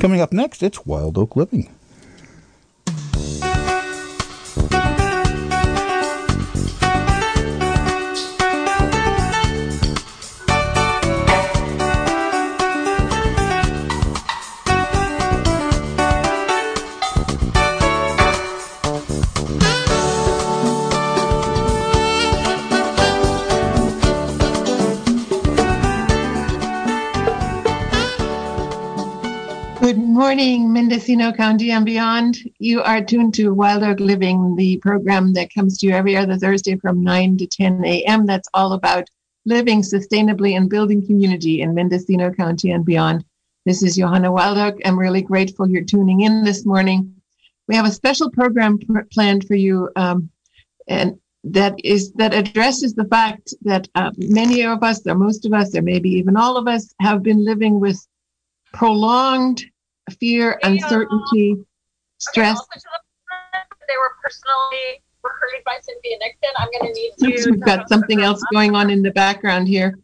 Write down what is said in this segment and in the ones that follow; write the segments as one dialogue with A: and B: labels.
A: Coming up next, it's Wild Oak Living.
B: Mendocino County and beyond. You are tuned to Wild Oak Living, the program that comes to you every other Thursday from 9 to 10 a.m. That's all about living sustainably and building community in Mendocino County and beyond. This is Johanna Wild Oak. I'm really grateful you're tuning in this morning. We have a special program pr- planned for you, um, and that is that addresses the fact that uh, many of us, or most of us, or maybe even all of us, have been living with prolonged fear, uncertainty, stress. Okay,
C: they were personally recruited by Cynthia Nixon. I'm going to need
B: to. We've got something else going on in the background here.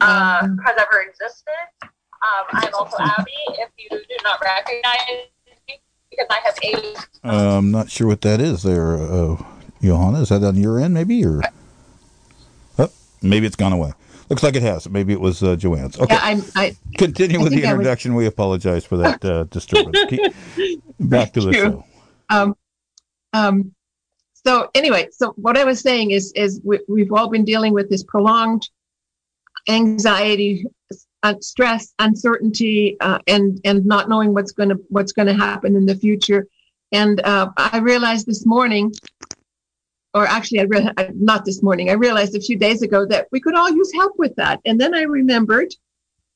C: Uh, um, has ever existed. Um, I'm also Abby. If you do not recognize me, because I have a.
A: Uh, I'm not sure what that is there, uh, Johanna. Is that on your end, maybe, or? Oh, maybe it's gone away. Looks like it has. Maybe it was uh, Joanne's. Okay. Yeah, I'm, I, Continue I with the introduction. Was... We apologize for that uh, disturbance. Keep, back to the show.
B: Um, um, so anyway, so what I was saying is, is we, we've all been dealing with this prolonged anxiety, uh, stress, uncertainty, uh, and and not knowing what's going to what's going to happen in the future. And uh, I realized this morning or actually, I re- not this morning. I realized a few days ago that we could all use help with that. And then I remembered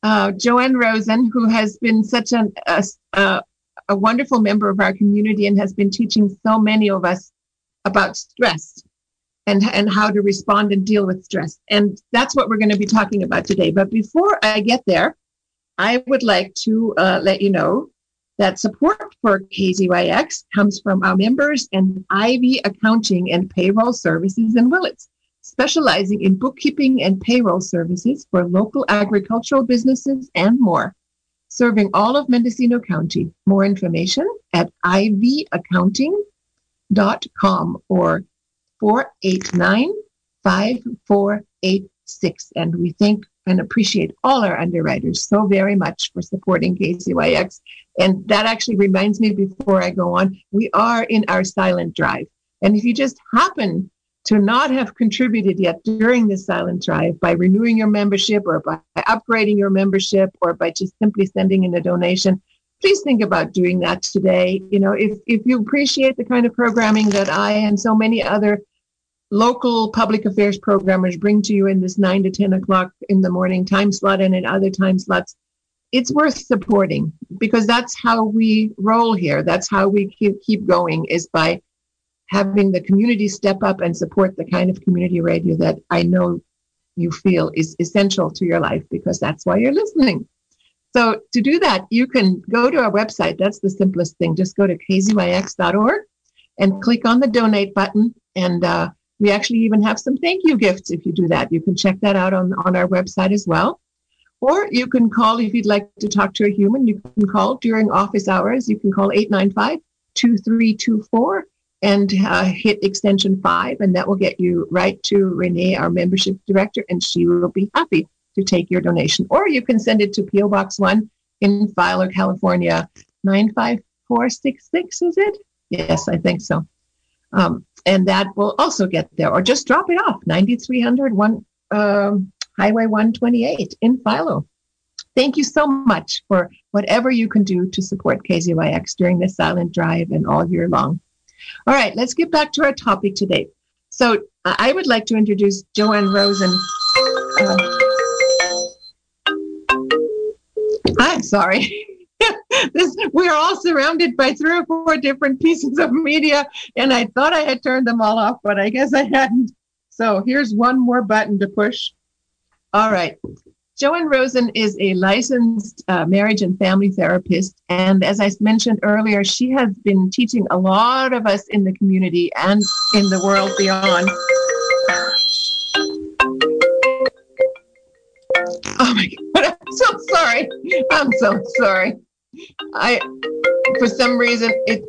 B: uh, Joanne Rosen, who has been such an, a, a, wonderful member of our community and has been teaching so many of us about stress and, and how to respond and deal with stress. And that's what we're going to be talking about today. But before I get there, I would like to uh, let you know that support for KZYX comes from our members and Ivy Accounting and Payroll Services in Willits, specializing in bookkeeping and payroll services for local agricultural businesses and more, serving all of Mendocino County. More information at ivyaccounting.com or 489 5486. And we thank and appreciate all our underwriters so very much for supporting KZYX and that actually reminds me before I go on, we are in our silent drive. And if you just happen to not have contributed yet during this silent drive by renewing your membership or by upgrading your membership or by just simply sending in a donation, please think about doing that today. You know, if, if you appreciate the kind of programming that I and so many other local public affairs programmers bring to you in this 9 to 10 o'clock in the morning time slot and in other time slots, it's worth supporting because that's how we roll here. That's how we keep, keep going is by having the community step up and support the kind of community radio that I know you feel is essential to your life because that's why you're listening. So to do that, you can go to our website. That's the simplest thing. Just go to kzyx.org and click on the donate button. And uh, we actually even have some thank you gifts if you do that. You can check that out on, on our website as well. Or you can call if you'd like to talk to a human. You can call during office hours. You can call 895 2324 and uh, hit extension five, and that will get you right to Renee, our membership director, and she will be happy to take your donation. Or you can send it to P.O. Box 1 in Philo, California, 95466, is it? Yes, I think so. Um, and that will also get there. Or just drop it off, 9300 one, um, Highway 128 in Philo. Thank you so much for whatever you can do to support KZYX during this silent drive and all year long. All right, let's get back to our topic today. So I would like to introduce Joanne Rosen. Uh, I'm sorry. this, we are all surrounded by three or four different pieces of media, and I thought I had turned them all off, but I guess I hadn't. So here's one more button to push. All right. Joanne Rosen is a licensed uh, marriage and family therapist. And as I mentioned earlier, she has been teaching a lot of us in the community and in the world beyond. Oh my God, I'm so sorry. I'm so sorry. I, for some reason, it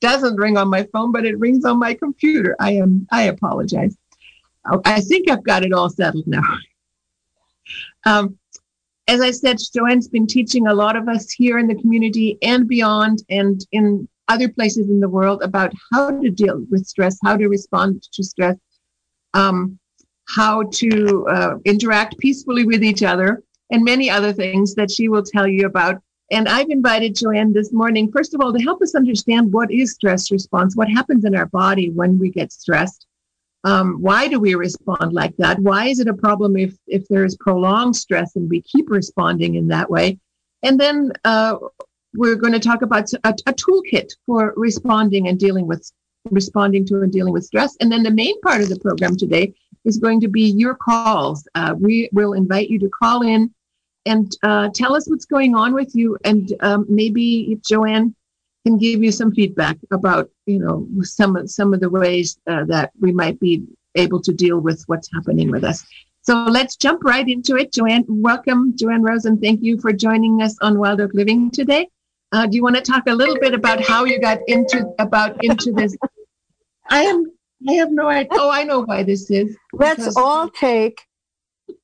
B: doesn't ring on my phone, but it rings on my computer. I am. I apologize. I think I've got it all settled now. Um, as I said, Joanne's been teaching a lot of us here in the community and beyond, and in other places in the world about how to deal with stress, how to respond to stress, um, how to uh, interact peacefully with each other, and many other things that she will tell you about. And I've invited Joanne this morning, first of all, to help us understand what is stress response, what happens in our body when we get stressed. Um, why do we respond like that? Why is it a problem if, if there is prolonged stress and we keep responding in that way? And then uh, we're going to talk about a, a toolkit for responding and dealing with responding to and dealing with stress. And then the main part of the program today is going to be your calls. Uh, we will invite you to call in and uh, tell us what's going on with you. And um, maybe Joanne can give you some feedback about, you know, some of some of the ways uh, that we might be able to deal with what's happening with us. So let's jump right into it. Joanne, welcome, Joanne Rosen. Thank you for joining us on Wild Oak Living today. Uh, do you want to talk a little bit about how you got into about into this? I am. I have no idea. Oh, I know why this is.
D: Let's all take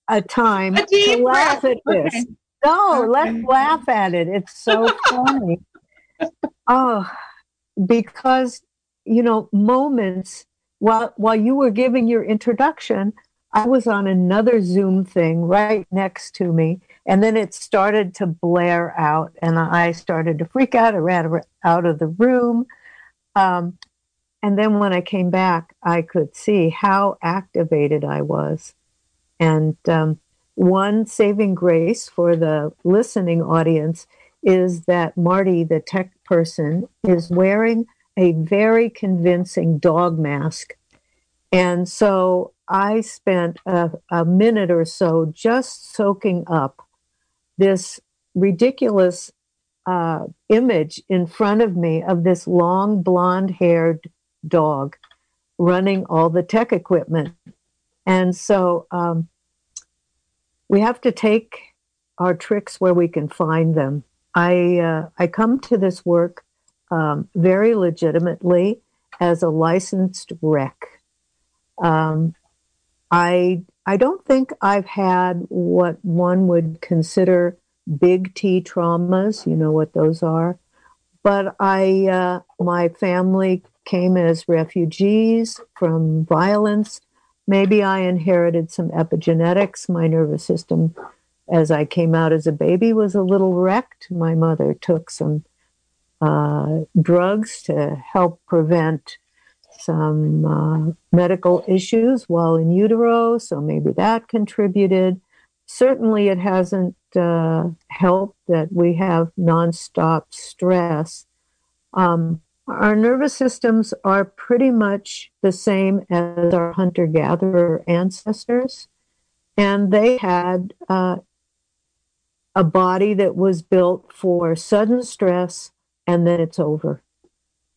D: a time a to laugh at this. Okay. No, okay. let's laugh at it. It's so funny. Oh, because you know, moments while while you were giving your introduction, I was on another Zoom thing right next to me, and then it started to blare out, and I started to freak out. I ran out of the room. Um, and then when I came back, I could see how activated I was. And um, one saving grace for the listening audience is that Marty, the tech person, is wearing a very convincing dog mask. And so I spent a, a minute or so just soaking up this ridiculous uh, image in front of me of this long blonde haired dog running all the tech equipment. And so um, we have to take our tricks where we can find them. I uh, I come to this work um, very legitimately as a licensed wreck. Um, I I don't think I've had what one would consider big T traumas. You know what those are, but I uh, my family came as refugees from violence. Maybe I inherited some epigenetics. My nervous system as I came out as a baby was a little wrecked. My mother took some uh, drugs to help prevent some uh, medical issues while in utero, so maybe that contributed. Certainly, it hasn't uh, helped that we have nonstop stress. Um, our nervous systems are pretty much the same as our hunter gatherer ancestors, and they had uh, a body that was built for sudden stress and then it's over.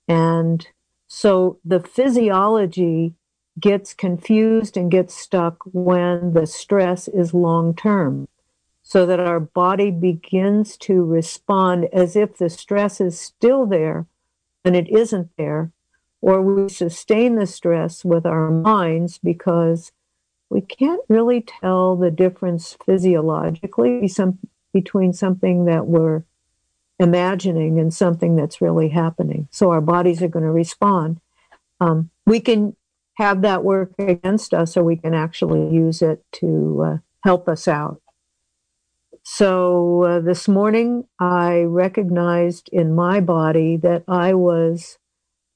D: And so the physiology gets confused and gets stuck when the stress is long term, so that our body begins to respond as if the stress is still there and it isn't there, or we sustain the stress with our minds because we can't really tell the difference physiologically some, between something that we're imagining and something that's really happening. So our bodies are going to respond. Um, we can have that work against us, or we can actually use it to uh, help us out. So uh, this morning, I recognized in my body that I was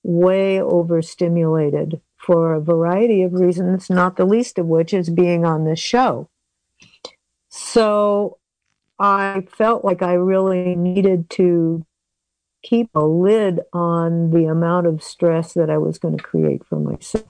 D: way overstimulated for a variety of reasons, not the least of which is being on this show. So I felt like I really needed to keep a lid on the amount of stress that I was going to create for myself.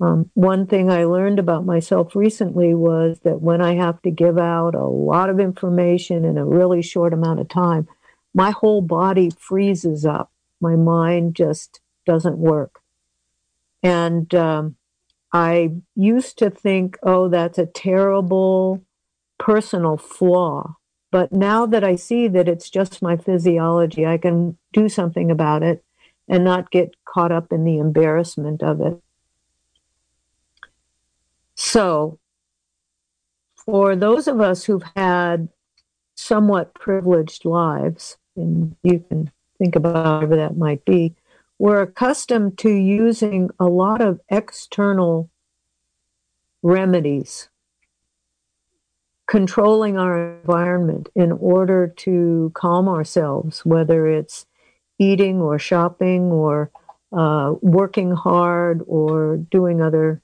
D: Um, one thing I learned about myself recently was that when I have to give out a lot of information in a really short amount of time, my whole body freezes up. My mind just doesn't work. And um, I used to think, oh, that's a terrible personal flaw. But now that I see that it's just my physiology, I can do something about it and not get caught up in the embarrassment of it. So, for those of us who've had somewhat privileged lives, and you can think about whatever that might be, we're accustomed to using a lot of external remedies, controlling our environment in order to calm ourselves, whether it's eating or shopping or uh, working hard or doing other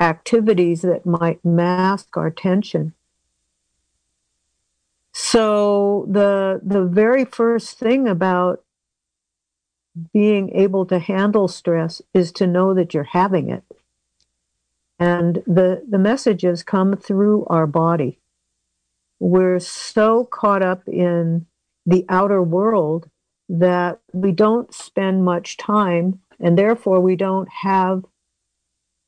D: activities that might mask our tension. So the the very first thing about being able to handle stress is to know that you're having it. And the, the messages come through our body. We're so caught up in the outer world that we don't spend much time, and therefore we don't have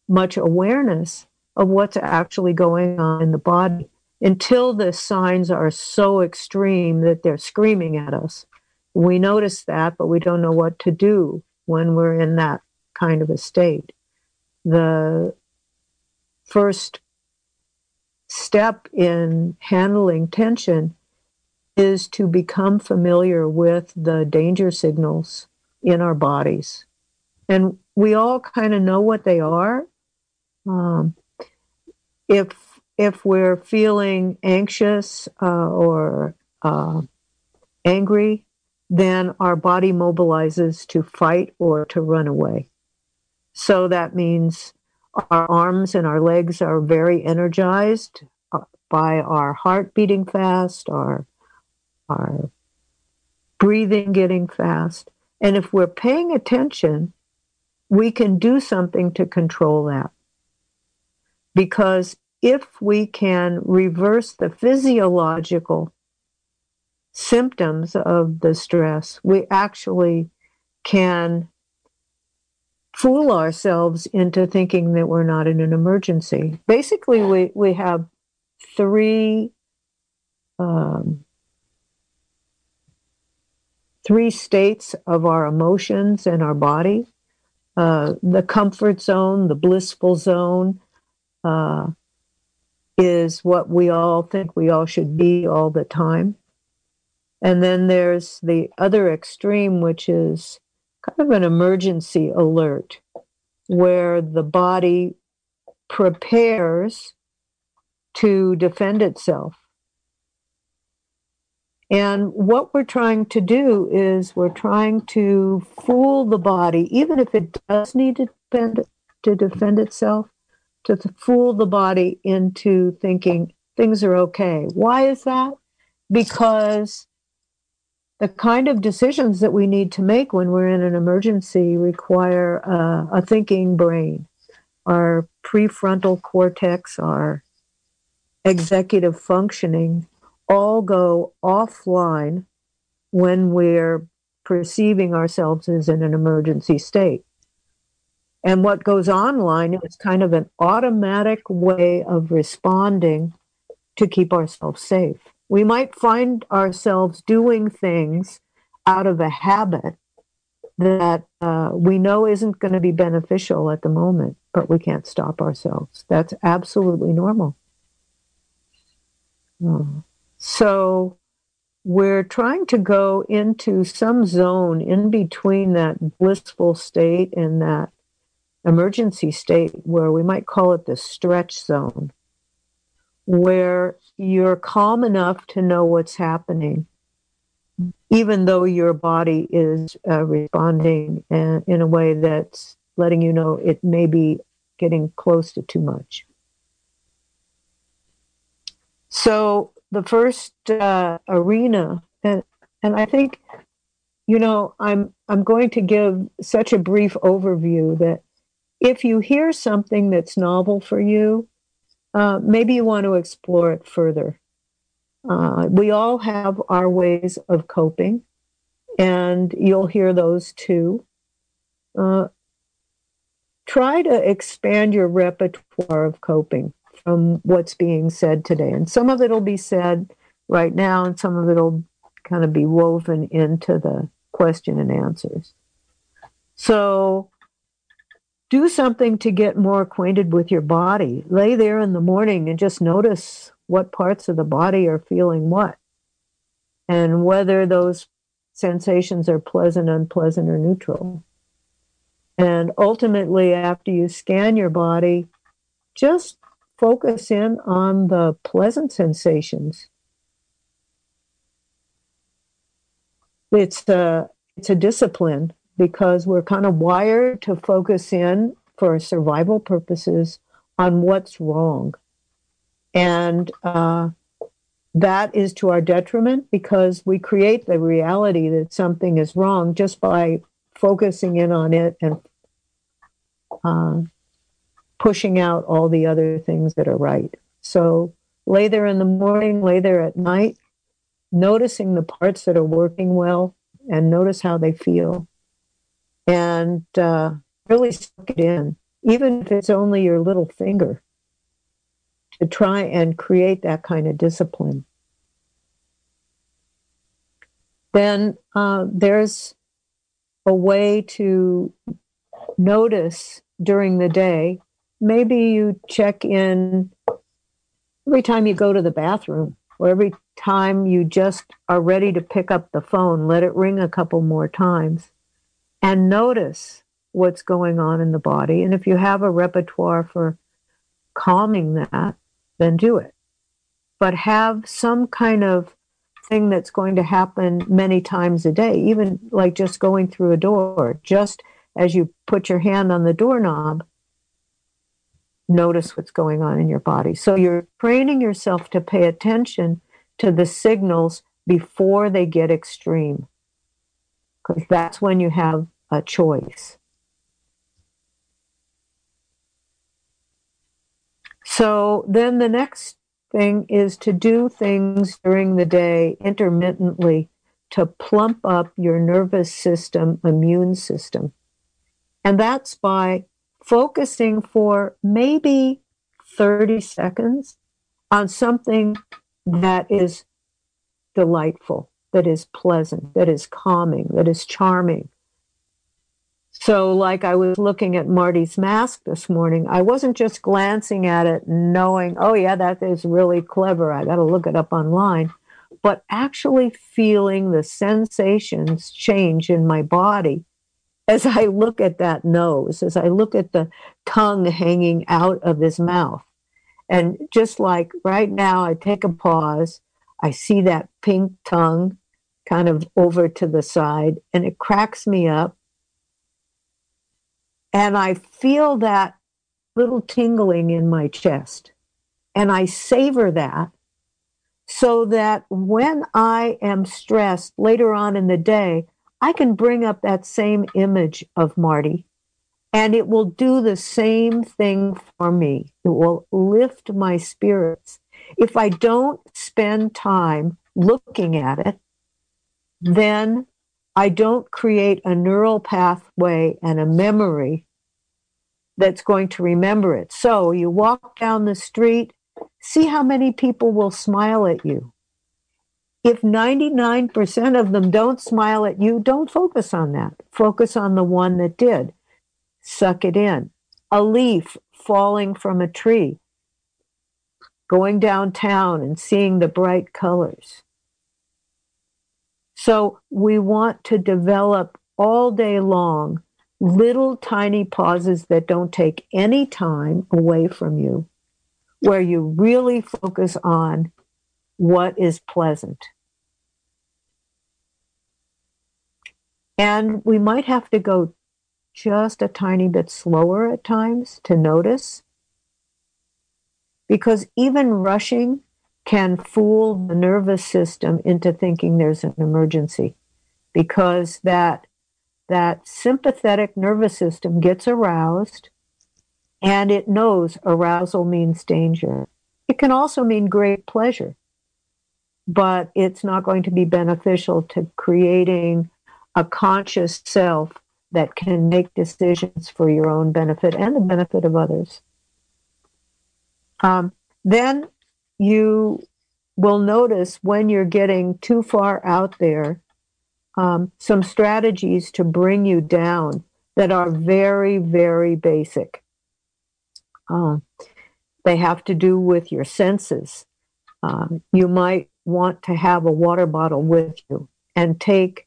D: much awareness of what's actually going on in the body until the signs are so extreme that they're screaming at us. We notice that, but we don't know what to do when we're in that kind of a state. The first step in handling tension is to become familiar with the danger signals in our bodies. And we all kind of know what they are. Um, if if we're feeling anxious uh, or uh, angry, then our body mobilizes to fight or to run away. So that means our arms and our legs are very energized uh, by our heart beating fast, our, our breathing getting fast. And if we're paying attention, we can do something to control that. Because if we can reverse the physiological symptoms of the stress, we actually can fool ourselves into thinking that we're not in an emergency. Basically, we, we have three um, three states of our emotions and our body uh, the comfort zone, the blissful zone, uh, is what we all think we all should be all the time. And then there's the other extreme, which is kind of an emergency alert, where the body prepares to defend itself. And what we're trying to do is we're trying to fool the body, even if it does need to defend, to defend itself, to fool the body into thinking things are okay. Why is that? Because the kind of decisions that we need to make when we're in an emergency require uh, a thinking brain. Our prefrontal cortex, our executive functioning all go offline when we're perceiving ourselves as in an emergency state. And what goes online is kind of an automatic way of responding to keep ourselves safe. We might find ourselves doing things out of a habit that uh, we know isn't going to be beneficial at the moment, but we can't stop ourselves. That's absolutely normal. Uh, so we're trying to go into some zone in between that blissful state and that emergency state where we might call it the stretch zone, where you're calm enough to know what's happening, even though your body is uh, responding in, in a way that's letting you know it may be getting close to too much. So the first uh, arena, and and I think, you know, I'm I'm going to give such a brief overview that if you hear something that's novel for you, uh, maybe you want to explore it further. Uh, we all have our ways of coping, and you'll hear those too. Uh, try to expand your repertoire of coping from what's being said today. And some of it will be said right now, and some of it will kind of be woven into the question and answers. So, do something to get more acquainted with your body. Lay there in the morning and just notice what parts of the body are feeling what and whether those sensations are pleasant, unpleasant, or neutral. And ultimately, after you scan your body, just focus in on the pleasant sensations. It's a, it's a discipline because we're kind of wired to focus in for survival purposes on what's wrong. And uh, that is to our detriment because we create the reality that something is wrong just by focusing in on it and uh, pushing out all the other things that are right. So lay there in the morning, lay there at night, noticing the parts that are working well and notice how they feel. And uh, really suck it in, even if it's only your little finger to try and create that kind of discipline. Then uh, there's a way to notice during the day. Maybe you check in every time you go to the bathroom or every time you just are ready to pick up the phone, let it ring a couple more times and notice what's going on in the body. And if you have a repertoire for calming that, then do it. But have some kind of thing that's going to happen many times a day, even like just going through a door. Just as you put your hand on the doorknob, notice what's going on in your body. So you're training yourself to pay attention to the signals before they get extreme, because that's when you have a choice. So then the next thing is to do things during the day intermittently to plump up your nervous system, immune system. And that's by focusing for maybe 30 seconds on something that is delightful, that is pleasant, that is calming, that is charming, so, like I was looking at Marty's mask this morning, I wasn't just glancing at it knowing, oh, yeah, that is really clever. I got to look it up online, but actually feeling the sensations change in my body as I look at that nose, as I look at the tongue hanging out of his mouth. And just like right now, I take a pause, I see that pink tongue kind of over to the side, and it cracks me up and I feel that little tingling in my chest. And I savor that so that when I am stressed later on in the day, I can bring up that same image of Marty and it will do the same thing for me. It will lift my spirits. If I don't spend time looking at it, then I don't create a neural pathway and a memory that's going to remember it. So you walk down the street, see how many people will smile at you. If 99% of them don't smile at you, don't focus on that. Focus on the one that did. Suck it in. A leaf falling from a tree, going downtown and seeing the bright colors. So we want to develop all day long little tiny pauses that don't take any time away from you, where you really focus on what is pleasant. And we might have to go just a tiny bit slower at times to notice. Because even rushing can fool the nervous system into thinking there's an emergency because that that sympathetic nervous system gets aroused and it knows arousal means danger. It can also mean great pleasure, but it's not going to be beneficial to creating a conscious self that can make decisions for your own benefit and the benefit of others. Um, then you will notice when you're getting too far out there um, some strategies to bring you down that are very, very basic. Uh, they have to do with your senses. Uh, you might want to have a water bottle with you and take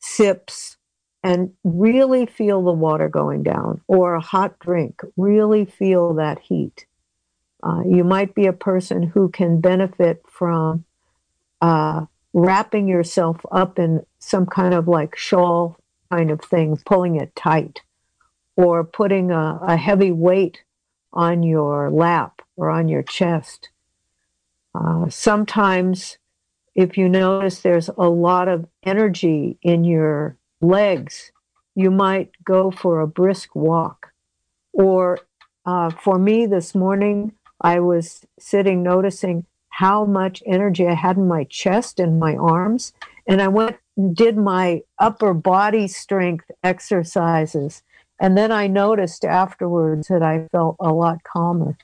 D: sips and really feel the water going down, or a hot drink, really feel that heat. Uh, you might be a person who can benefit from uh, wrapping yourself up in some kind of like shawl kind of thing, pulling it tight, or putting a, a heavy weight on your lap or on your chest. Uh, sometimes, if you notice there's a lot of energy in your legs, you might go for a brisk walk. Or uh, for me this morning, I was sitting noticing how much energy I had in my chest and my arms. And I went and did my upper body strength exercises. And then I noticed afterwards that I felt a lot calmer.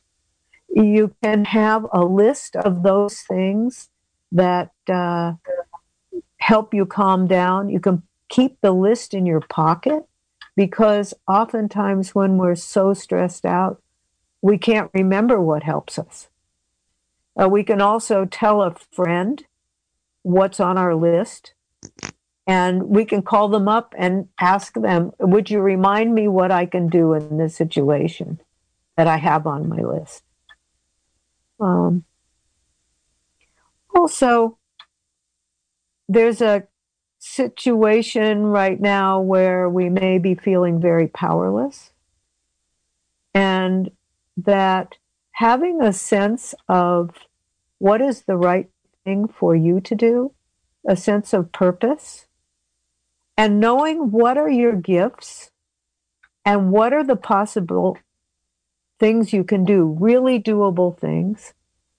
D: You can have a list of those things that uh, help you calm down. You can keep the list in your pocket because oftentimes when we're so stressed out, we can't remember what helps us. Uh, we can also tell a friend what's on our list and we can call them up and ask them, Would you remind me what I can do in this situation that I have on my list? Um, also, there's a situation right now where we may be feeling very powerless, and that having a sense of what is the right thing for you to do, a sense of purpose, and knowing what are your gifts and what are the possible things you can do, really doable things,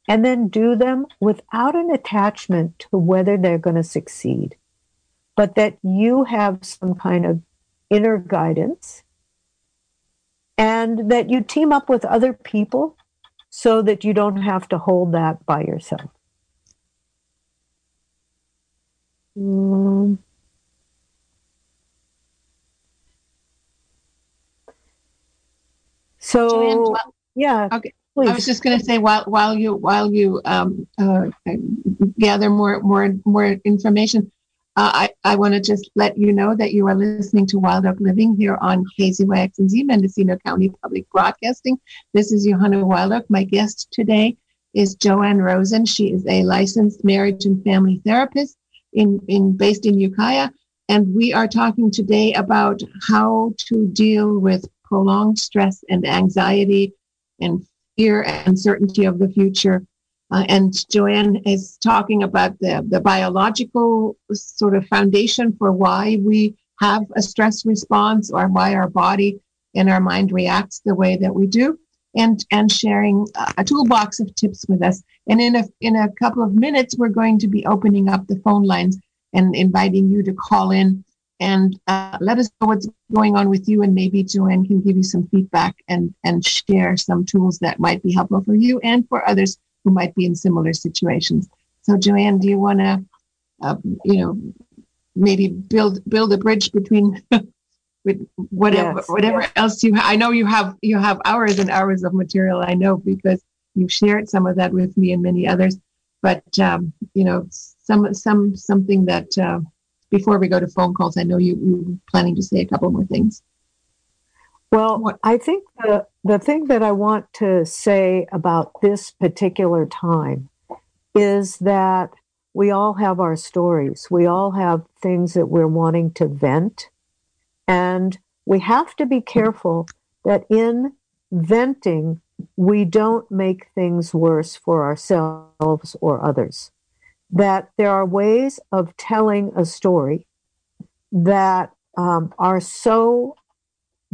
D: and then do them without an attachment to whether they're going to succeed but that you have some kind of inner guidance and that you team up with other people so that you don't have to hold that by yourself. Mm. So Joanne, well, yeah.
B: Okay. Please. I was just going to say while while you while you um, uh, gather more more more information, uh, I, I want to just let you know that you are listening to Wild Oak Living here on KZYX and Z, Mendocino County Public Broadcasting. This is Johanna Wild Oak. My guest today is Joanne Rosen. She is a licensed marriage and family therapist in, in based in Ukiah. And we are talking today about how to deal with prolonged stress and anxiety and fear and uncertainty of the future uh, and Joanne is talking about the, the biological sort of foundation for why we have a stress response or why our body and our mind reacts the way that we do and and sharing a toolbox of tips with us. And in a in a couple of minutes we're going to be opening up the phone lines and inviting you to call in. And uh, let us know what's going on with you and maybe joanne can give you some feedback and and share some tools that might be helpful for you and for others who might be in similar situations. So, Joanne, do you want to, uh, you know, maybe build build a bridge between with whatever yes, whatever yes. else you? Ha- I know you have you have hours and hours of material. I know because you've shared some of that with me and many others. But um, you know, some some something that uh, before we go to phone calls, I know you you're planning to say a couple more things.
D: Well, I think the, the thing that I want to say about this particular time is that we all have our stories. We all have things that we're wanting to vent. And we have to be careful that in venting, we don't make things worse for ourselves or others. That there are ways of telling a story that um, are so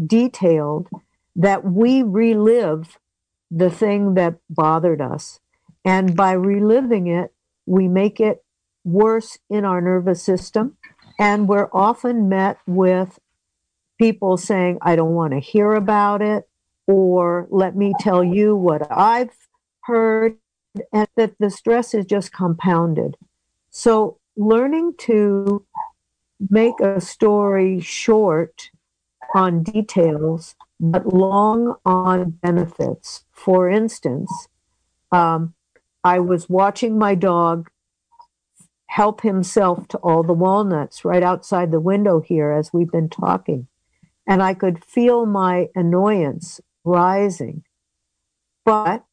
D: detailed that we relive the thing that bothered us. And by reliving it, we make it worse in our nervous system. And we're often met with people saying, I don't want to hear about it, or let me tell you what I've heard. and that the stress is just compounded. So learning to make a story short on details but long on benefits. For instance, um, I was watching my dog help himself to all the walnuts right outside the window here as we've been talking. And I could feel my annoyance rising. But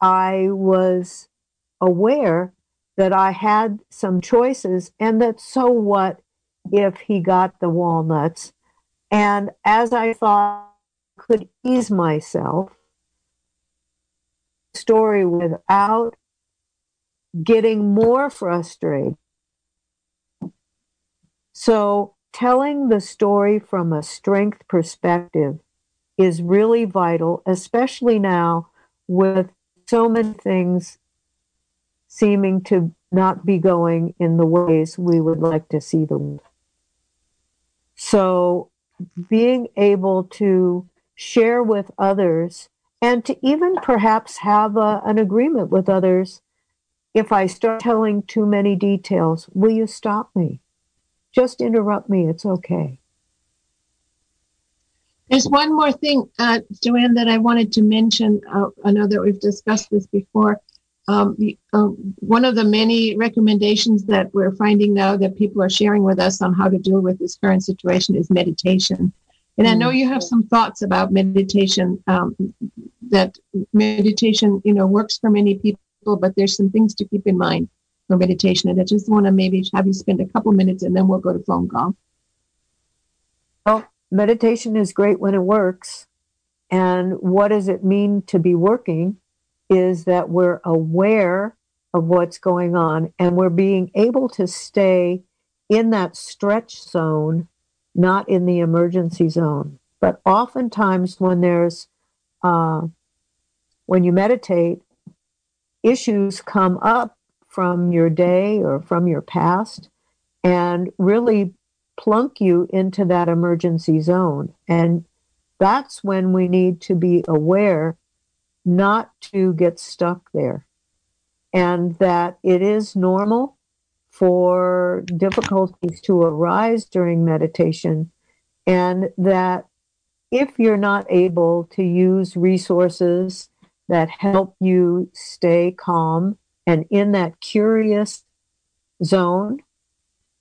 D: I was aware that I had some choices and that so what if he got the walnuts? And as I thought could ease myself, story without getting more frustrated. So, telling the story from a strength perspective is really vital, especially now with so many things seeming to not be going in the ways we would like to see them. So, being able to share with others and to even perhaps have a, an agreement with others if I start telling too many details, will you stop me? Just interrupt me. It's okay.
B: There's one more thing, uh, Joanne, that I wanted to mention. Uh, I know that we've discussed this before. Um, uh, one of the many recommendations that we're finding now that people are sharing with us on how to deal with this current situation is meditation. And I know mm. you have some thoughts about meditation. Um, that meditation, you know, works for many people but there's some things to keep in mind for meditation. And I just want to maybe have you spend a couple minutes and then we'll go to phone call.
D: Well, meditation is great when it works. And what does it mean to be working? Is that we're aware of what's going on and we're being able to stay in that stretch zone, not in the emergency zone. But oftentimes, when there's uh, when you meditate, issues come up from your day or from your past and really plunk you into that emergency zone. And that's when we need to be aware not to get stuck there and that it is normal for difficulties to arise during meditation and that if you're not able to use resources that help you stay calm and in that curious zone,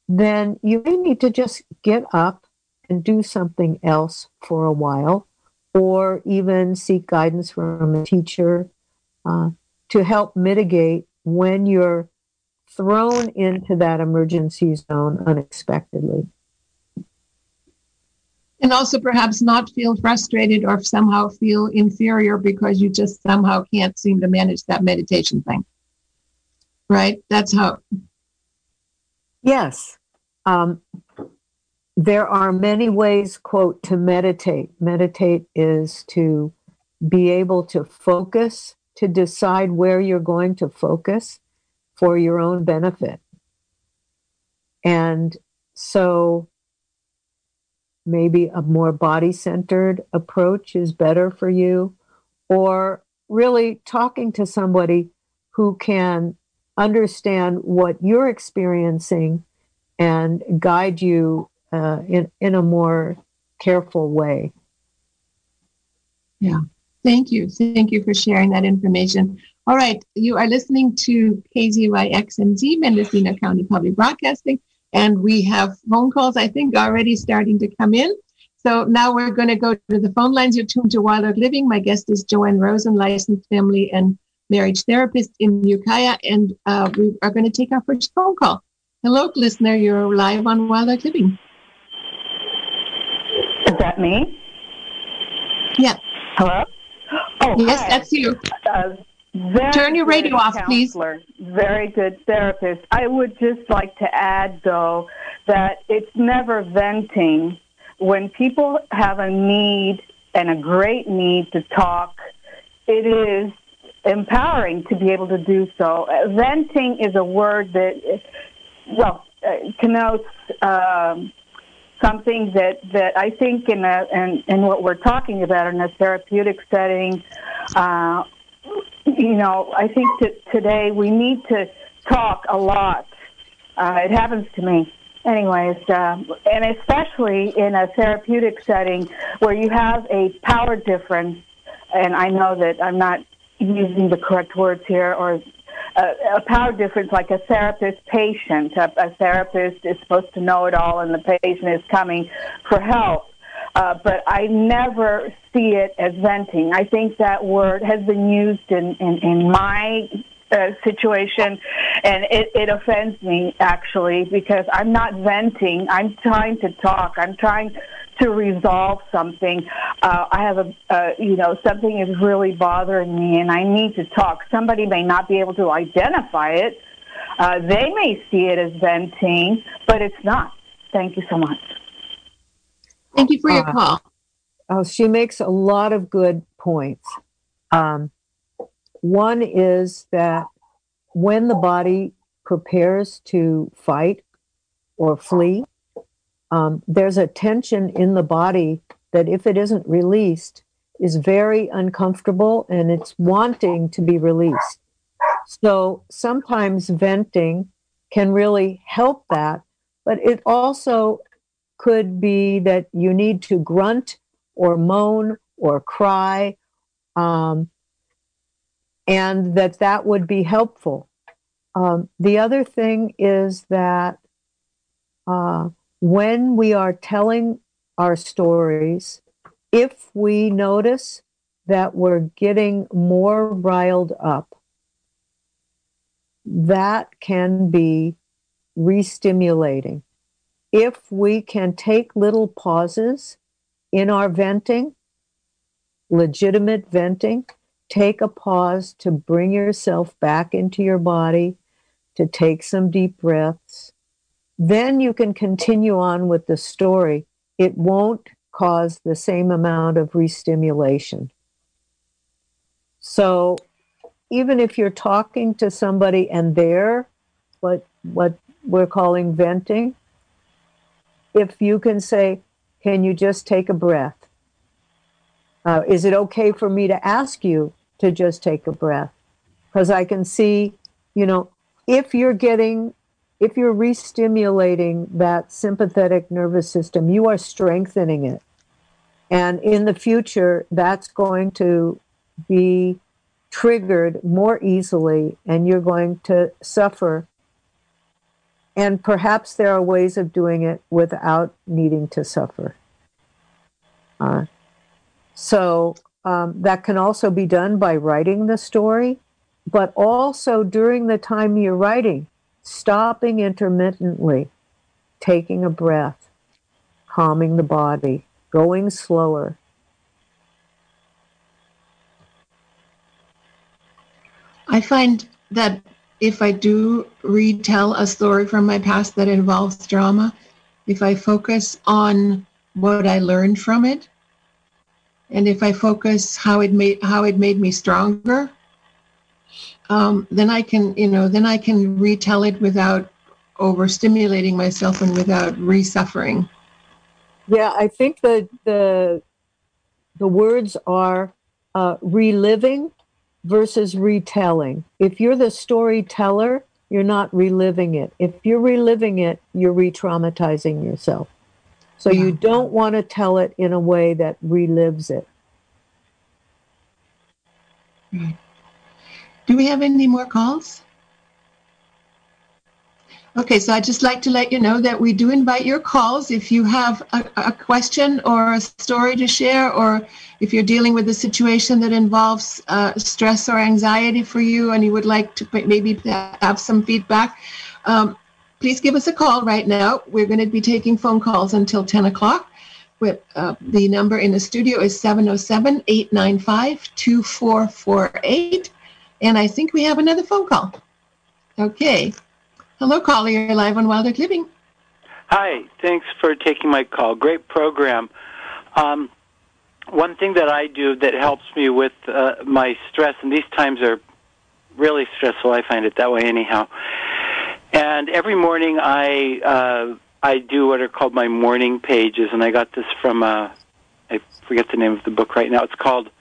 D: then you may need to just get up and do something else for a while, or even seek guidance from a teacher uh, to help mitigate when you're thrown into that emergency zone unexpectedly.
B: And also perhaps not feel frustrated or somehow feel inferior because you just somehow can't seem to manage that meditation thing. Right? That's how.
D: Yes. Um, there are many ways quote to meditate. Meditate is to be able to focus to decide where you're going to focus for your own benefit and so maybe a more body centered approach is better for you, or really talking to somebody who can understand what you're experiencing and guide you uh, in, in a more careful way.
B: Yeah. Thank you. Thank you for sharing that information. All right. You are listening to KZYXMZ, Mendocino County Public Broadcasting. And we have phone calls, I think, already starting to come in. So now we're going to go to the phone lines. You're tuned to Wild Oak Living. My guest is Joanne Rosen, licensed family and marriage therapist in Ukiah. And uh, we are going to take our first phone call. Hello, listener. You're live on Wild Oak Living.
E: Is that me?
B: Yeah.
E: Hello?
B: Oh, yes, hi. that's you. Uh, very Turn your radio off, please.
E: Very good therapist. I would just like to add, though, that it's never venting. When people have a need and a great need to talk, it is empowering to be able to do so. Venting is a word that, well, uh, connotes um, something that, that I think in, a, in, in what we're talking about in a therapeutic setting uh, you know, I think that today we need to talk a lot. Uh, it happens to me. Anyways, uh, and especially in a therapeutic setting where you have a power difference, and I know that I'm not using the correct words here, or a, a power difference like a therapist patient. A, a therapist is supposed to know it all, and the patient is coming for help. Uh, but I never see it as venting. I think that word has been used in, in, in my uh, situation, and it, it offends me actually because I'm not venting. I'm trying to talk. I'm trying to resolve something. Uh, I have a, uh, you know, something is really bothering me, and I need to talk. Somebody may not be able to identify it. Uh, they may see it as venting, but it's not. Thank you so much.
B: Thank you for your uh, call.
D: Oh, she makes a lot of good points. Um, one is that when the body prepares to fight or flee, um, there's a tension in the body that, if it isn't released, is very uncomfortable and it's wanting to be released. So sometimes venting can really help that, but it also could be that you need to grunt or moan or cry, um, and that that would be helpful. Um, the other thing is that uh, when we are telling our stories, if we notice that we're getting more riled up, that can be re-stimulating. If we can take little pauses in our venting, legitimate venting, take a pause to bring yourself back into your body, to take some deep breaths, then you can continue on with the story. It won't cause the same amount of restimulation. So even if you're talking to somebody and they're what what we're calling venting, if you can say, Can you just take a breath? Uh, is it okay for me to ask you to just take a breath? Because I can see, you know, if you're getting if you're re-stimulating that sympathetic nervous system, you are strengthening it. And in the future, that's going to be triggered more easily, and you're going to suffer. And perhaps there are ways of doing it without needing to suffer. Uh, so um, that can also be done by writing the story, but also during the time you're writing stopping intermittently, taking a breath, calming the body, going slower.
B: I find that if I do retell a story from my past that involves drama, if I focus on what I learned from it, and if I focus how it made how it made me stronger, um, then I can, you know, then I can retell it without overstimulating myself and without re-suffering.
D: Yeah, I think the the the words are uh, reliving versus retelling. If you're the storyteller, you're not reliving it. If you're reliving it, you're re-traumatizing yourself. So yeah. you don't want to tell it in a way that relives it.
B: Do we have any more calls? Okay, so I'd just like to let you know that we do invite your calls if you have a, a, question or a story to share, or if you're dealing with a situation that involves uh, stress or anxiety for you and you would like to maybe have some feedback. Um, please give us a call right now. We're going to be taking phone calls until 10 o'clock. With, uh, the number in the studio is 707 895 2448. And I think we have another phone call. Okay. Hello, caller. You're live on Wild Living.
F: Hi. Thanks for taking my call. Great program. Um, one thing that I do that helps me with uh, my stress, and these times are really stressful. I find it that way, anyhow. And every morning, I uh, I do what are called my morning pages, and I got this from uh, I forget the name of the book right now. It's called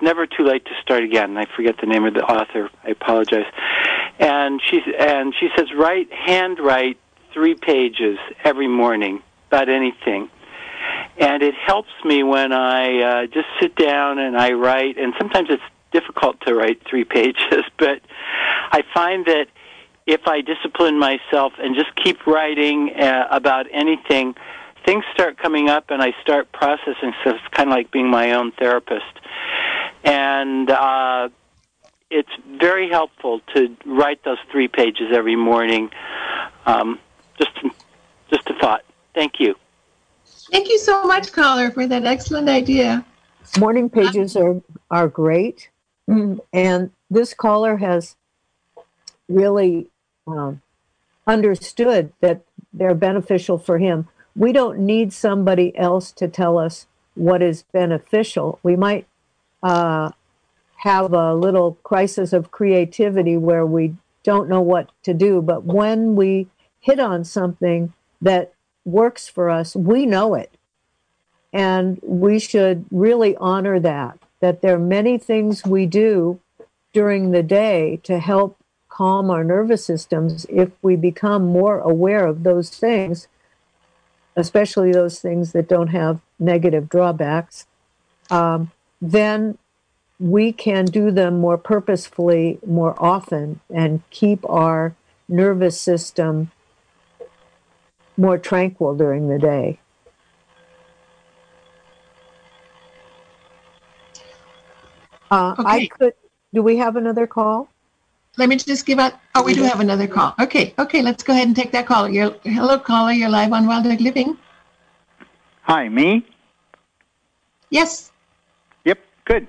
F: never too late to start again. I forget the name of the author. I apologize. And she and she says write handwrite three pages every morning about anything. And it helps me when I uh, just sit down and I write. And sometimes it's difficult to write three pages, but I find that if I discipline myself and just keep writing uh, about anything, things start coming up and I start processing. So it's kind of like being my own therapist. And uh, it's very helpful to write those three pages every morning. Um, just, just a thought. Thank you.
B: Thank you so much, caller, for that excellent idea.
D: Morning pages are are great, mm, and this caller has really um, understood that they're beneficial for him. We don't need somebody else to tell us what is beneficial. We might uh, have a little crisis of creativity where we don't know what to do, but when we hit on something that works for us, we know it. And we should really honor that, that there are many things we do during the day to help calm our nervous systems if we become more aware of those things, especially those things that don't have negative drawbacks, um, then we can do them more purposefully more often and keep our nervous system more tranquil during the day. Uh, okay. I could. Do we have another call?
B: Let me just give out. Oh, we do have another call. Okay, okay. Let's go ahead and take that call. You're, hello, caller. You're live on Wild Oak Living.
G: Hi, me.
B: Yes.
G: Yep. Good.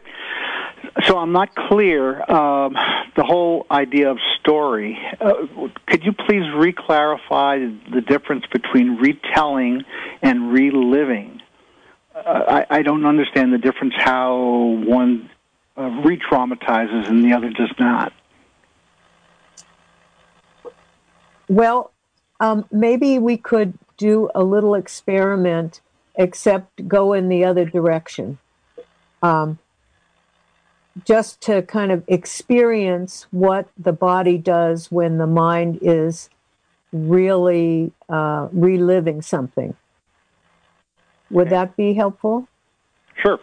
G: So I'm not clear. Um, the whole idea of story. Uh, could you please re-clarify the difference between retelling and reliving? Uh, I, I, don't understand the difference. How one uh, re-traumatizes and the other does not.
D: Well, um, maybe we could do a little experiment, except go in the other direction. Um, just to kind of experience what the body does when the mind is really uh, reliving something. Would okay. that be helpful?
G: Sure.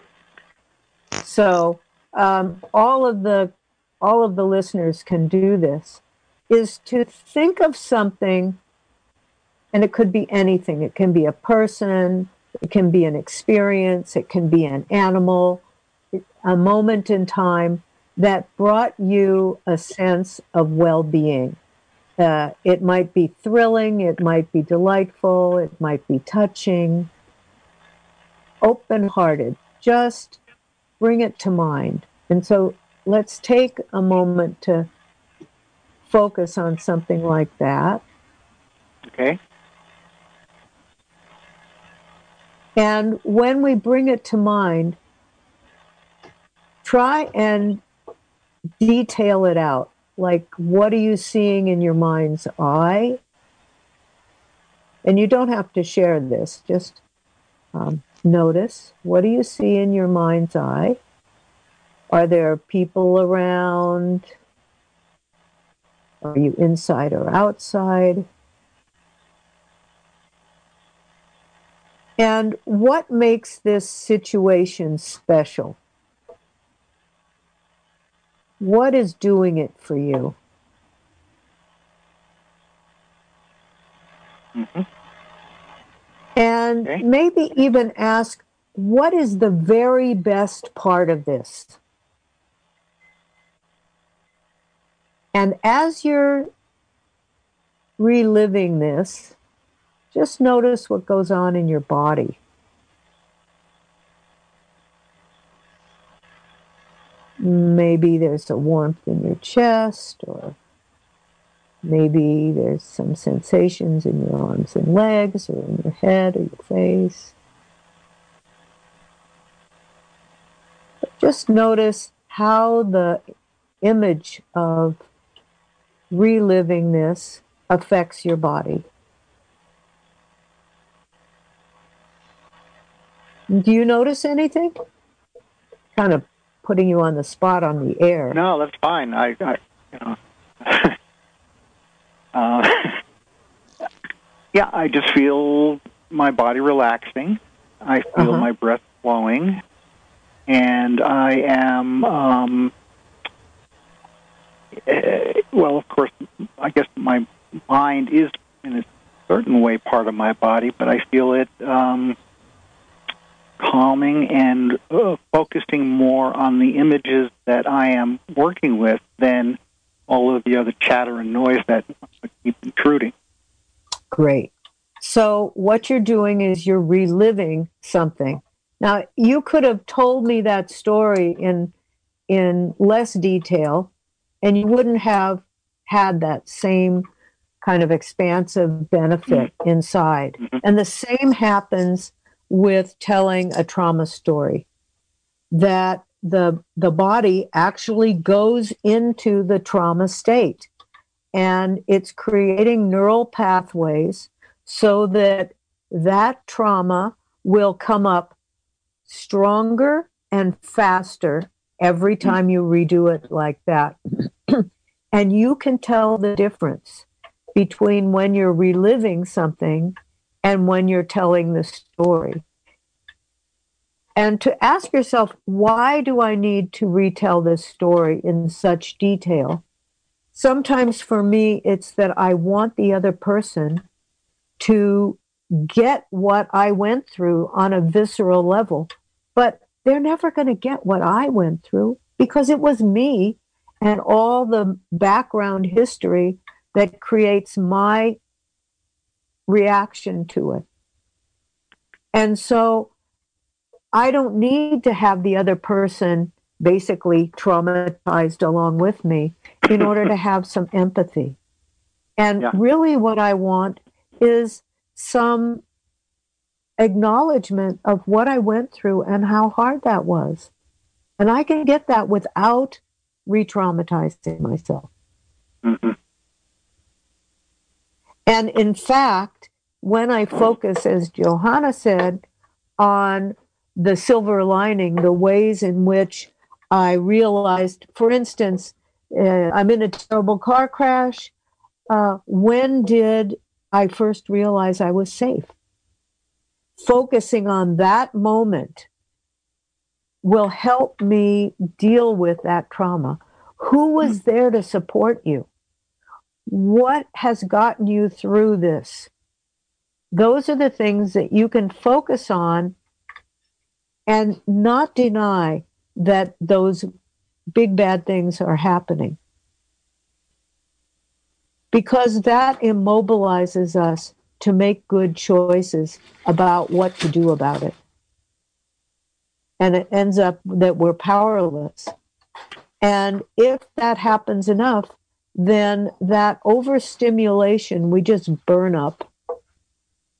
D: So um, all of the all of the listeners can do this is to think of something and it could be anything it can be a person it can be an experience it can be an animal a moment in time that brought you a sense of well-being uh, it might be thrilling it might be delightful it might be touching open-hearted just bring it to mind and so let's take a moment to focus on something like that.
G: Okay.
D: And when we bring it to mind, try and detail it out. Like, what are you seeing in your mind's eye? And you don't have to share this, just um, notice what do you see in your mind's eye? Are there people around? Are you inside or outside? And what makes this situation special? What is doing it for you? Mm-hmm. And okay. maybe even ask, what is the very best part of this? And as you're reliving this, just notice what goes on in your body. Maybe there's a warmth in your chest, or maybe there's some sensations in your arms and legs, or in your head or your face. But just notice how the image of reliving this affects your body. Do you notice anything? Kind of putting you on the spot on the air.
G: No, that's fine. I, I you know, uh, yeah, I just feel my body relaxing. I feel uh-huh. my breath flowing, and I am. Um, uh, well, of course, I guess my mind is in a certain way part of my body, but I feel it um, calming and uh, focusing more on the images that I am working with than all of the other chatter and noise that keep intruding.
D: Great. So, what you're doing is you're reliving something. Now, you could have told me that story in in less detail, and you wouldn't have had that same kind of expansive benefit mm-hmm. inside. Mm-hmm. And the same happens with telling a trauma story that the the body actually goes into the trauma state. And it's creating neural pathways so that that trauma will come up stronger and faster every time you redo it like that. And you can tell the difference between when you're reliving something and when you're telling the story. And to ask yourself, why do I need to retell this story in such detail? Sometimes for me, it's that I want the other person to get what I went through on a visceral level, but they're never going to get what I went through because it was me and all the background history that creates my reaction to it. And so I don't need to have the other person basically traumatized along with me in order to have some empathy. And yeah. really, what I want is some acknowledgement of what I went through and how hard that was. And I can get that without re traumatizing myself. Mm-hmm. And in fact, when I focus, as Johanna said, on the silver lining, the ways in which I realized, for instance, uh, I'm in a terrible car crash. Uh, when did I first realize I was safe? Focusing on that moment will help me deal with that trauma. Who was hmm. there to support you? What has gotten you through this? Those are the things that you can focus on and not deny that those big bad things are happening. Because that immobilizes us to make good choices about what to do about it. And it ends up that we're powerless. And if that happens enough, then that overstimulation, we just burn up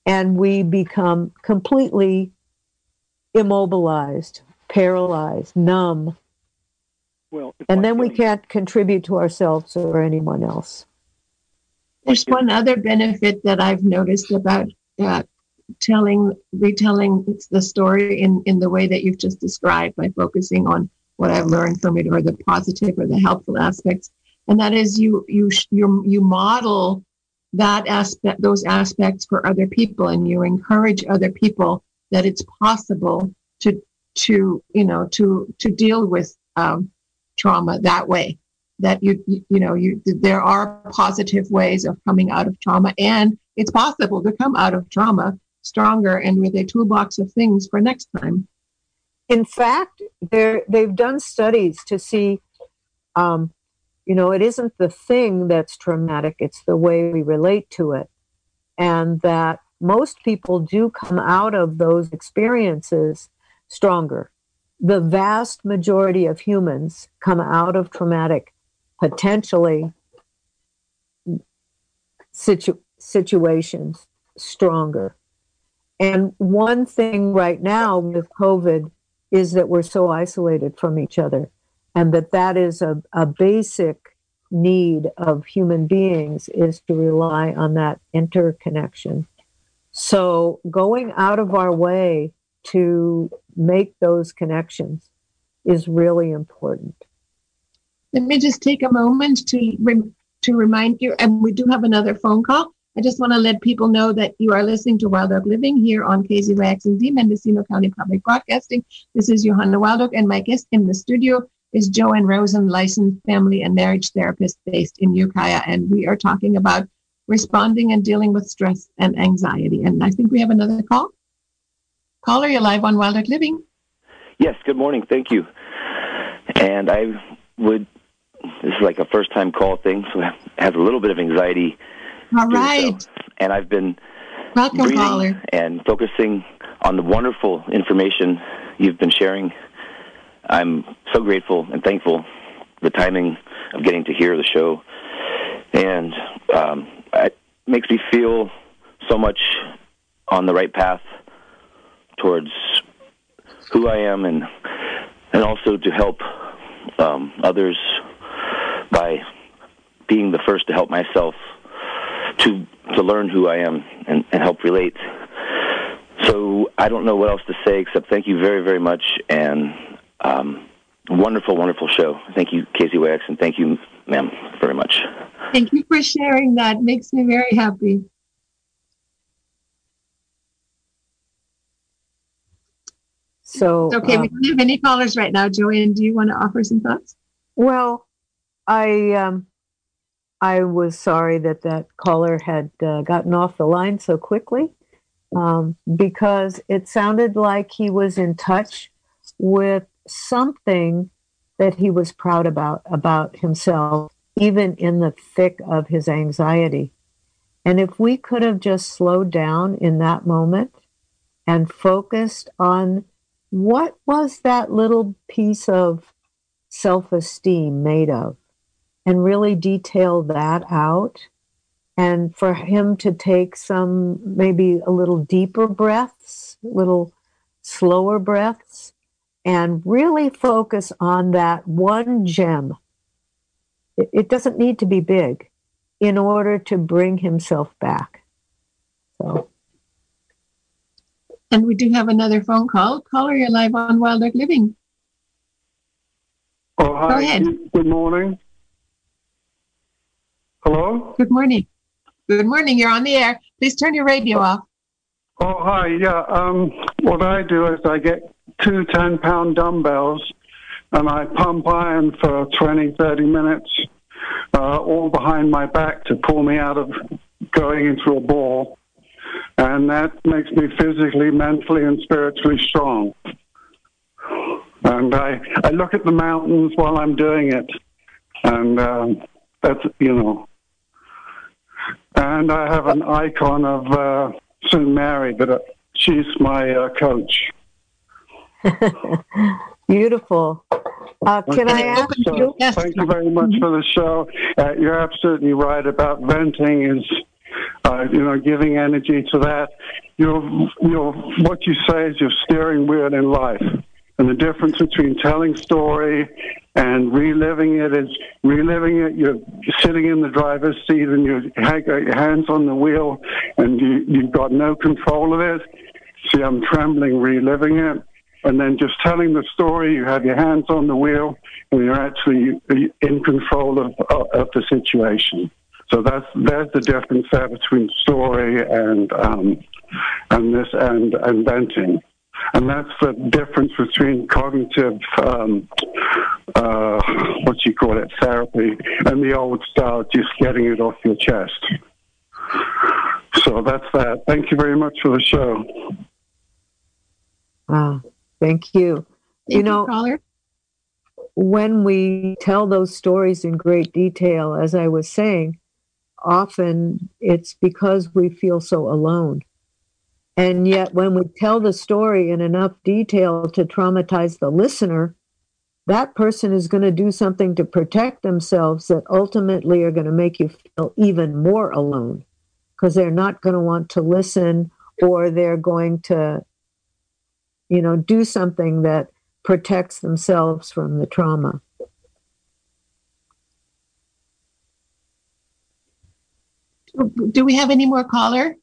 D: and we become completely immobilized, paralyzed, numb. Well, and then we can't contribute to ourselves or anyone else.
B: There's one other benefit that I've noticed about uh, telling, retelling the story in, in the way that you've just described by focusing on what I've learned from it or the positive or the helpful aspects and that is you you you you model that aspect those aspects for other people and you encourage other people that it's possible to to you know to to deal with um, trauma that way. That you, you know you there are positive ways of coming out of trauma and it's possible to come out of trauma stronger and with a toolbox of things for next time.
D: In fact they've done studies to see um, you know, it isn't the thing that's traumatic, it's the way we relate to it. And that most people do come out of those experiences stronger. The vast majority of humans come out of traumatic, potentially situ- situations stronger. And one thing right now with COVID is that we're so isolated from each other and that that is a, a basic need of human beings is to rely on that interconnection. So going out of our way to make those connections is really important.
B: Let me just take a moment to re- to remind you, and we do have another phone call. I just want to let people know that you are listening to Wild Oak Living here on KZYX&D, Mendocino County Public Broadcasting. This is Johanna Wild and my guest in the studio is Joanne Rosen, licensed family and marriage therapist based in Ukiah. And we are talking about responding and dealing with stress and anxiety. And I think we have another call. Caller, you're live on Wild Oak Living.
H: Yes, good morning. Thank you. And I would, this is like a first time call thing, so I have a little bit of anxiety
B: all right. So.
H: And I've been
B: Welcome, caller.
H: and focusing on the wonderful information you've been sharing. I'm so grateful and thankful the timing of getting to hear the show, and um, it makes me feel so much on the right path towards who I am, and and also to help um, others by being the first to help myself to to learn who I am and, and help relate. So I don't know what else to say except thank you very very much and um, wonderful wonderful show. Thank you KZYX and thank you ma'am very much.
B: Thank you for sharing that. It Makes me very happy.
D: So
B: okay, um, we don't have any callers right now. Joanne, do you want to offer some thoughts?
D: Well, I um, I was sorry that that caller had uh, gotten off the line so quickly um, because it sounded like he was in touch with something that he was proud about about himself, even in the thick of his anxiety. And if we could have just slowed down in that moment and focused on what was that little piece of self esteem made of? and really detail that out. And for him to take some, maybe a little deeper breaths, little slower breaths, and really focus on that one gem. It, it doesn't need to be big in order to bring himself back. So.
B: And we do have another phone call. Caller, you're live on Wild Oak Living.
I: Oh, hi. Go ahead. Good morning. Hello?
B: Good morning. Good morning. You're on the air. Please turn your radio off.
I: Oh, hi. Yeah. Um, what I do is I get two 10 pound dumbbells and I pump iron for 20, 30 minutes, uh, all behind my back to pull me out of going into a ball. And that makes me physically, mentally, and spiritually strong. And I, I look at the mountains while I'm doing it. And um, that's, you know, and I have an icon of uh. Mary, but uh, she's my uh, coach.
D: Beautiful. Uh, can I ask so, you?
I: Yes. Thank you very much for the show. Uh, you're absolutely right about venting is, uh, you know, giving energy to that. You're, you're, what you say is your steering wheel in life. And the difference between telling story and reliving it is reliving it. You're sitting in the driver's seat and you have your hands on the wheel and you, you've got no control of it. See, I'm trembling, reliving it. And then just telling the story, you have your hands on the wheel and you're actually in control of, of the situation. So that's there's the difference there between story and um, and this and and venting and that's the difference between cognitive, um, uh, what you call it, therapy, and the old style, just getting it off your chest. So that's that. Thank you very much for the show.
D: Wow, thank you.
B: Thank you know, caller.
D: when we tell those stories in great detail, as I was saying, often it's because we feel so alone and yet, when we tell the story in enough detail to traumatize the listener, that person is going to do something to protect themselves that ultimately are going to make you feel even more alone because they're not going to want to listen or they're going to, you know, do something that protects themselves from the trauma.
B: Do we have any more caller?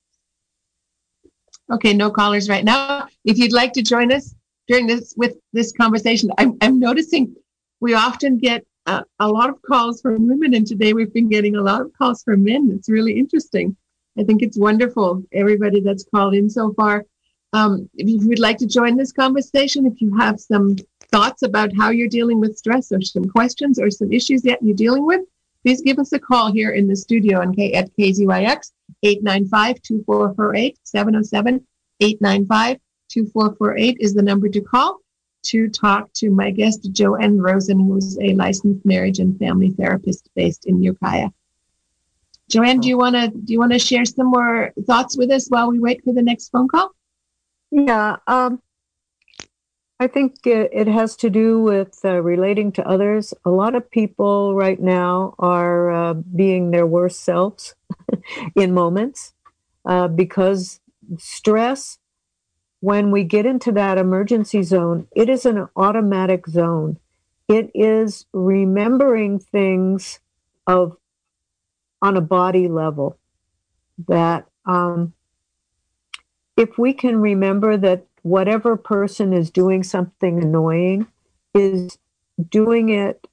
B: Okay, no callers right now. If you'd like to join us during this with this conversation. I'm, I'm noticing we often get a, a lot of calls from women, and today we've been getting a lot of calls from men. It's really interesting. I think it's wonderful, everybody that's called in so far. Um, if you would like to join this conversation, if you have some thoughts about how you're dealing with stress or some questions or some issues that you're dealing with, please give us a call here in the studio on K- at KZYX 895-2448 707-895-2448 is the number to call to talk to my guest Joanne Rosen, who's a licensed marriage and family therapist based in Ukiah. Joanne, do you want to do you want to share some more thoughts with us while we wait for the next phone call?
D: Yeah, um, I think it, it, has to do with uh, relating to others. A lot of people right now are uh, being their worst selves in moments uh, because stress, when we get into that emergency zone, it is an automatic zone. It is remembering things of on a body level that um, if we can remember that whatever person is doing something annoying is doing it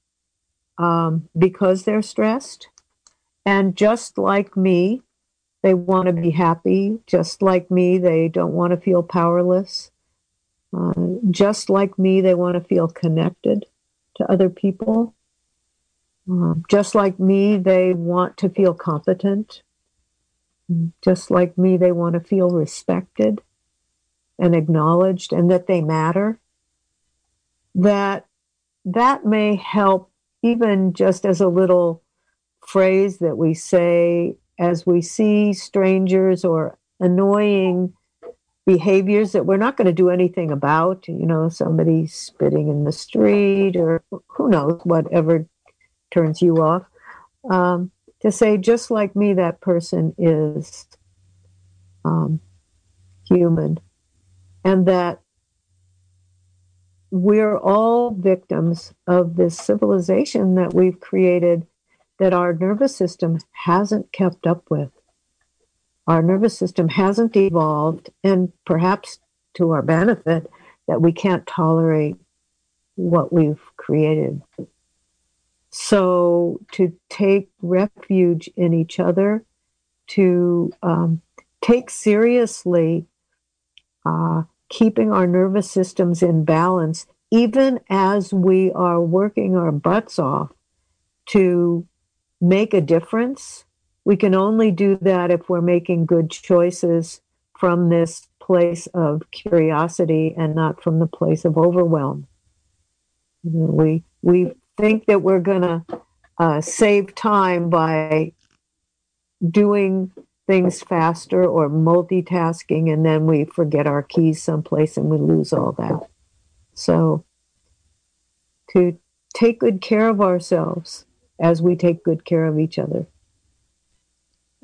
D: um, because they're stressed. And just like me, they want to be happy. Just like me, they don't want to feel powerless. Uh, just like me, they want to feel connected to other people. Uh, just like me, they want to feel competent. Just like me, they want to feel respected and acknowledged and that they matter. That that may help even just as a little phrase that we say as we see strangers or annoying behaviors that we're not going to do anything about, you know, somebody spitting in the street or who knows, whatever turns you off. Um, to say, just like me, that person is um, human, and that we're all victims of this civilization that we've created that our nervous system hasn't kept up with. Our nervous system hasn't evolved, and perhaps to our benefit, that we can't tolerate what we've created. So to take refuge in each other, to um, take seriously uh, keeping our nervous systems in balance, even as we are working our butts off to make a difference. We can only do that if we're making good choices from this place of curiosity and not from the place of overwhelm. We we think that we're going to uh, save time by doing things faster or multitasking, and then we forget our keys someplace and we lose all that. So, to take good care of ourselves as we take good care of each other.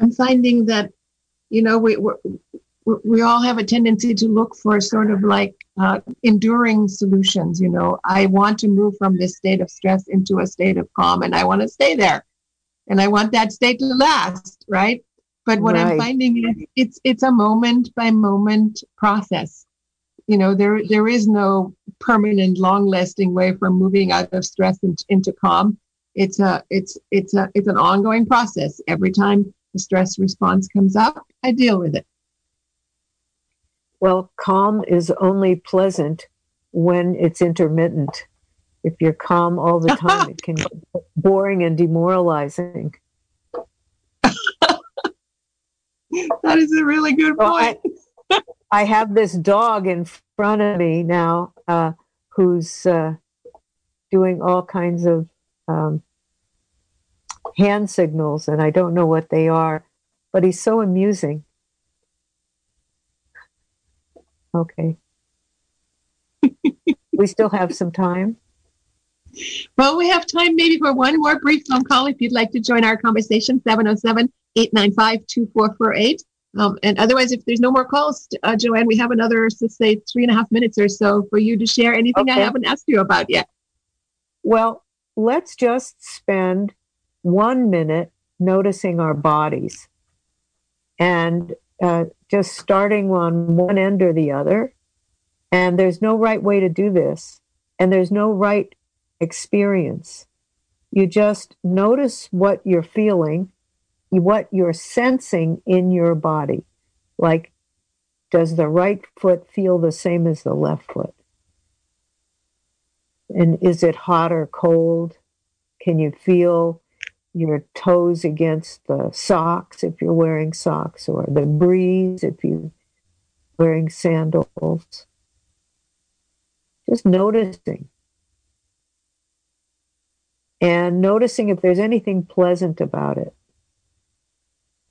B: I'm finding that, you know, we, we're, we all have a tendency to look for sort of like uh, enduring solutions. You know, I want to move from this state of stress into a state of calm, and I want to stay there, and I want that state to last, right? But what right. I'm finding is it's it's a moment by moment process. You know, there there is no permanent, long lasting way from moving out of stress into, into calm. It's a it's it's a it's an ongoing process. Every time the stress response comes up, I deal with it.
D: Well, calm is only pleasant when it's intermittent. If you're calm all the time, it can be boring and demoralizing.
B: that is a really good point.
D: I, I, have this dog in front of me now uh, who's uh, doing all kinds of um, hand signals, and I don't know what they are, but he's so amusing. Okay. we still have some time.
B: Well, we have time maybe for one more brief phone call if you'd like to join our conversation, 707 895 2448. Um, and otherwise, if there's no more calls, uh, Joanne, we have another, let's say, three and a half minutes or so for you to share anything okay. I haven't asked you about yet.
D: Well, let's just spend one minute noticing our bodies. And uh, just starting on one end or the other. And there's no right way to do this, and there's no right experience. You just notice what you're feeling, what you're sensing in your body. Like, does the right foot feel the same as the left foot? And is it hot or cold? Can you feel your toes against the socks if you're wearing socks, or the breeze if you're wearing sandals? Just noticing. And noticing if there's anything pleasant about it.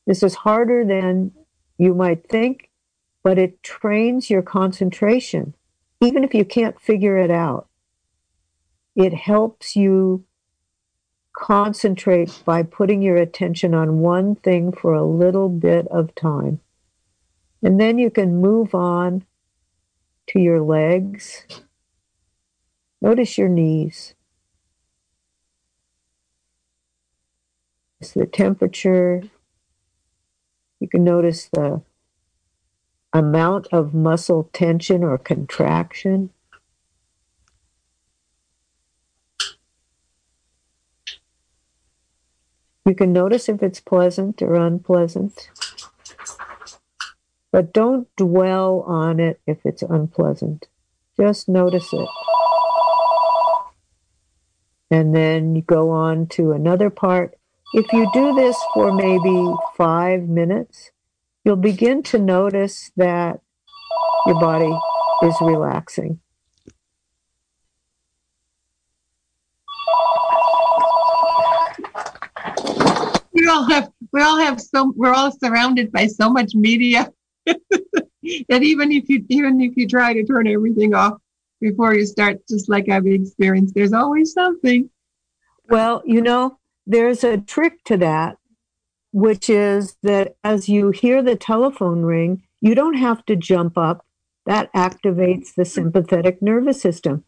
D: This is harder than you might think, but it trains your concentration, even if you can't figure it out it helps you concentrate by putting your attention on one thing for a little bit of time. And then you can move on to your legs. Notice your knees. It's the temperature. You can notice the amount of muscle tension or contraction. You can notice if it's pleasant or unpleasant, but don't dwell on it if it's unpleasant. Just notice it. And then you go on to another part. If you do this for maybe five minutes, you'll begin to notice that your body is relaxing.
B: All have we all have so we're all surrounded by so much media that even if you even if you try to turn everything off before you start, just like I've experienced, there's always something.
D: Well, you know, there's a trick to that, which is that as you hear the telephone ring, you don't have to jump up. That activates the sympathetic nervous system.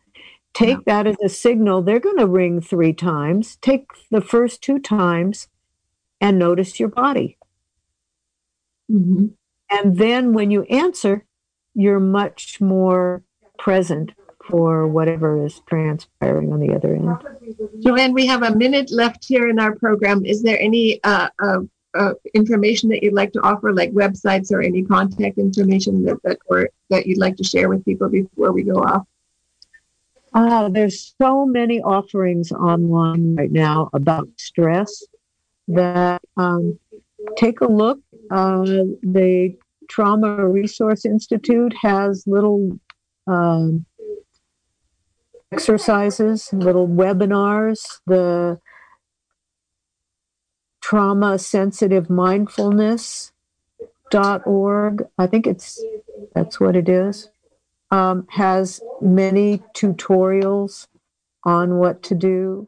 D: Take yeah. that as a signal. They're going to ring three times. Take the first two times and notice your body. Mm-hmm. And then when you answer, you're much more present for whatever is transpiring on the other end.
B: Joanne, we have a minute left here in our program. Is there any uh, uh, uh, information that you'd like to offer, like websites or any contact information that that, or, that you'd like to share with people before we go off?
D: Uh, there's so many offerings online right now about stress that um, take a look. Uh, the Trauma Resource Institute has little um, exercises, little webinars. The trauma sensitive mindfulness dot org i think it's that's what it is um, has many tutorials on what to do